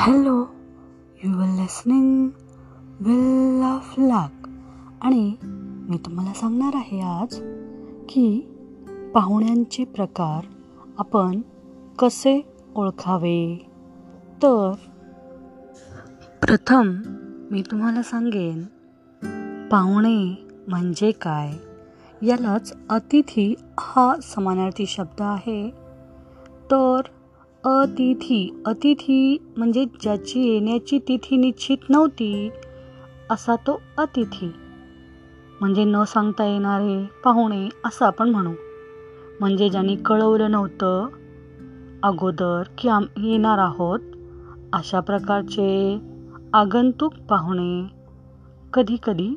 Hello you will listening will of luck. आणि मी तुम्हाला सांगणार आहे आज की पाहुण्यांचे प्रकार आपण कसे ओळखावे? तर प्रथम मी तुम्हाला सांगेन पाहुणे म्हणजे काय? यालाच अतिथी हा समानार्थी शब्द आहे. तर अतिथी. अतिथी म्हणजे ज्याची येण्याची तिथी निश्चित नव्हती असा तो अतिथी. म्हणजे न सांगता येणारे पाहुणे असं आपण म्हणू. म्हणजे ज्यांनी कळवलं नव्हतं अगोदर की आम येणार आहोत अशा प्रकारचे आगंतुक पाहुणे कधीकधी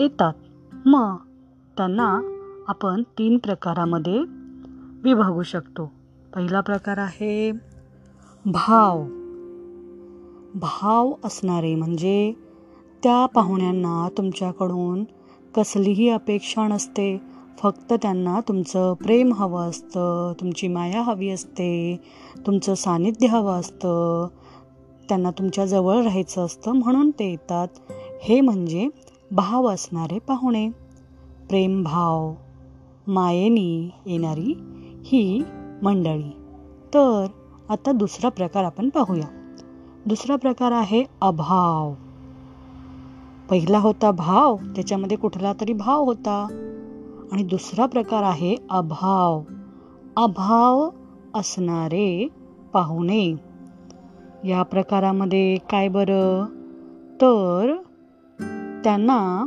येतात. मग त्यांना आपण तीन प्रकारामध्ये विभागू शकतो. पहिला प्रकार आहे भाव. भाव असणारे म्हणजे त्या पाहुण्यांना तुमच्याकडून कसलीही अपेक्षा नसते. फक्त त्यांना तुमचं प्रेम हवं असतं तुमची माया हवी असते तुमचं सानिध्य हवं असतं त्यांना तुमच्या जवळ राहायचं असतं म्हणून ते येतात. हे म्हणजे भाव असणारे पाहुणे. प्रेमभाव मायेनी येणारी ही मंडळी तर आता दुसरा प्रकार आपण पाहूया. दुसरा प्रकार आहे अभाव. पहिला होता भाव त्याच्यामध्ये कुठला तरी भाव होता. आणि दुसरा प्रकार आहे अभाव. अभाव असणारे पाहुणे. या प्रकारामध्ये काय बरं? तर त्यांना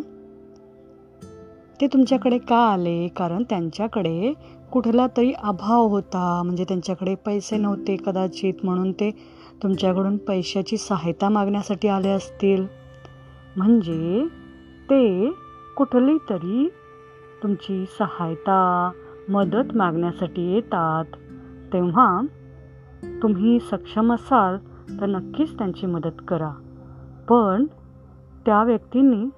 ते तुमच्याकडे का आले? कारण त्यांच्याकडे कुठला तरी अभाव होता. म्हणजे त्यांच्याकडे पैसे नव्हते कदाचित म्हणून ते तुमच्याकडून पैशाची सहायता मागण्यासाठी आले असतील. म्हणजे ते कुठली तरी तुमची सहायता मदत मागण्यासाठी येतात. तेव्हा तुम्ही सक्षम असाल तर नक्कीच त्यांची मदत करा. पण त्या व्यक्तींनी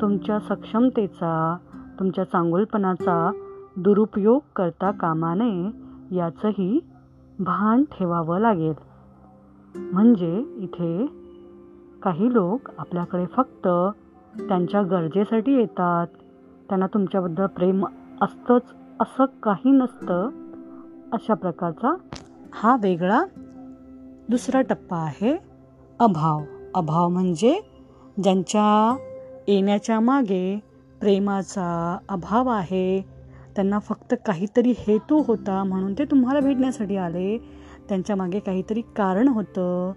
तुमच्या सक्षमतेचा तुमच्या चांगुलपणाचा दुरुपयोग करता कामा नये याचंही भान ठेवावं लागेल. म्हणजे इथे काही लोक आपल्याकडे फक्त त्यांच्या गरजेसाठी येतात. त्यांना तुमच्याबद्दल प्रेम असतंच असं काही नसतं. अशा प्रकारचा हा वेगळा दुसरा टप्पा आहे अभाव. अभाव म्हणजे ज्यांच्या येण्याच्या मागे प्रेमाचा अभाव आहे. त्यांना फक्त काहीतरी हेतू होता म्हणून ते तुम्हाला भेटण्यासाठी आले. त्यांच्या मागे काहीतरी कारण होतं.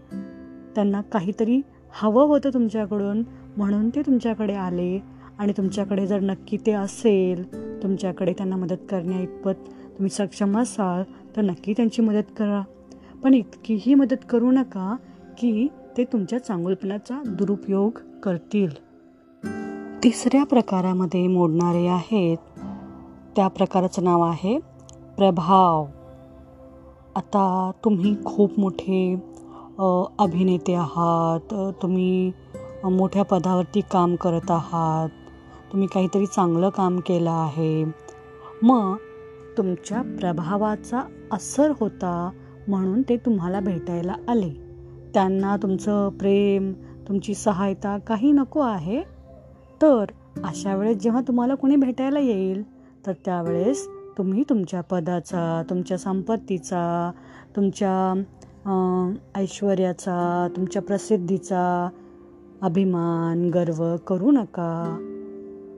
त्यांना काहीतरी हवं होतं तुमच्याकडून म्हणून ते तुमच्याकडे आले. आणि तुमच्याकडे जर नक्की ते असेल तुमच्याकडे त्यांना मदत करण्या इतपत तुम्ही सक्षम असाल तर नक्की त्यांची मदत करा. पण इतकीही मदत करू नका की ते तुमच्या चांगुलपणाचा दुरुपयोग करतील. तिसऱ्या प्रकारामध्ये मोडणारे आहेत. त्या प्रकाराचं नाव आहे प्रभाव. आता तुम्ही खूप मोठे अभिनेते आहात. तुम्ही मोठ्या पदावरती काम करत आहात. तुम्ही काहीतरी चांगलं काम केलं आहे. मग तुमच्या प्रभावाचा असर होता म्हणून ते तुम्हाला भेटायला आले. त्यांना तुमचं प्रेम तुमची सहायता काही नको आहे? तर अशा वेळेस जेव्हा तुम्हाला कोणी भेटायला येईल तर त्यावेळेस तुम्ही तुमच्या पदाचा तुमच्या संपत्तीचा तुमच्या ऐश्वर्याचा तुमच्या प्रसिद्धीचा अभिमान गर्व करू नका.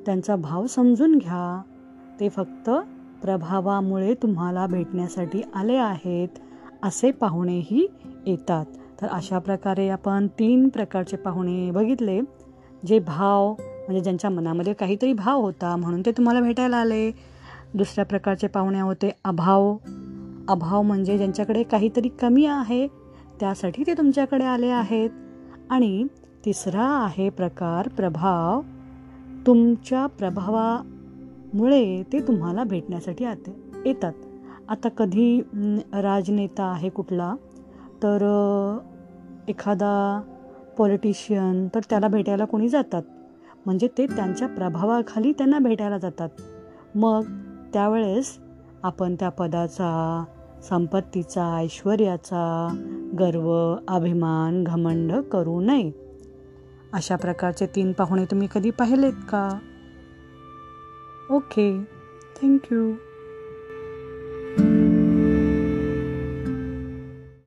त्यांचा भाव समजून घ्या. ते फक्त प्रभावामुळे तुम्हाला भेटण्यासाठी आले आहेत असे पाहुणेही येतात. तर अशा प्रकारे आपण तीन प्रकारचे पाहुणे बघितले जे भाव म्हणजे ज्यांच्या मनामध्ये काहीतरी भाव होता म्हणून ते तुम्हाला भेटायला आले. दुसऱ्या प्रकारचे पाहुणे होते अभाव. अभाव म्हणजे ज्यांच्याकडे काहीतरी कमी आहे त्यासाठी ते तुमच्याकडे आले आहेत. आणि तिसरा आहे प्रकार प्रभाव. तुमच्या प्रभावामुळे ते तुम्हाला भेटण्यासाठी आते येतात. आता कधी राजनेता आहे कुठला तर एखादा पॉलिटिशियन तर त्याला भेटायला कोणी जातात? म्हणजे ते त्यांच्या प्रभावाखाली त्यांना भेटायला जातात. मग त्यावेळेस आपण त्या पदाचा संपत्तीचा ऐश्वर्याचा गर्व अभिमान घमंड करू नये. अशा प्रकारचे तीन पाहुणे तुम्ही कधी पाहिलेत का? Okay thank you.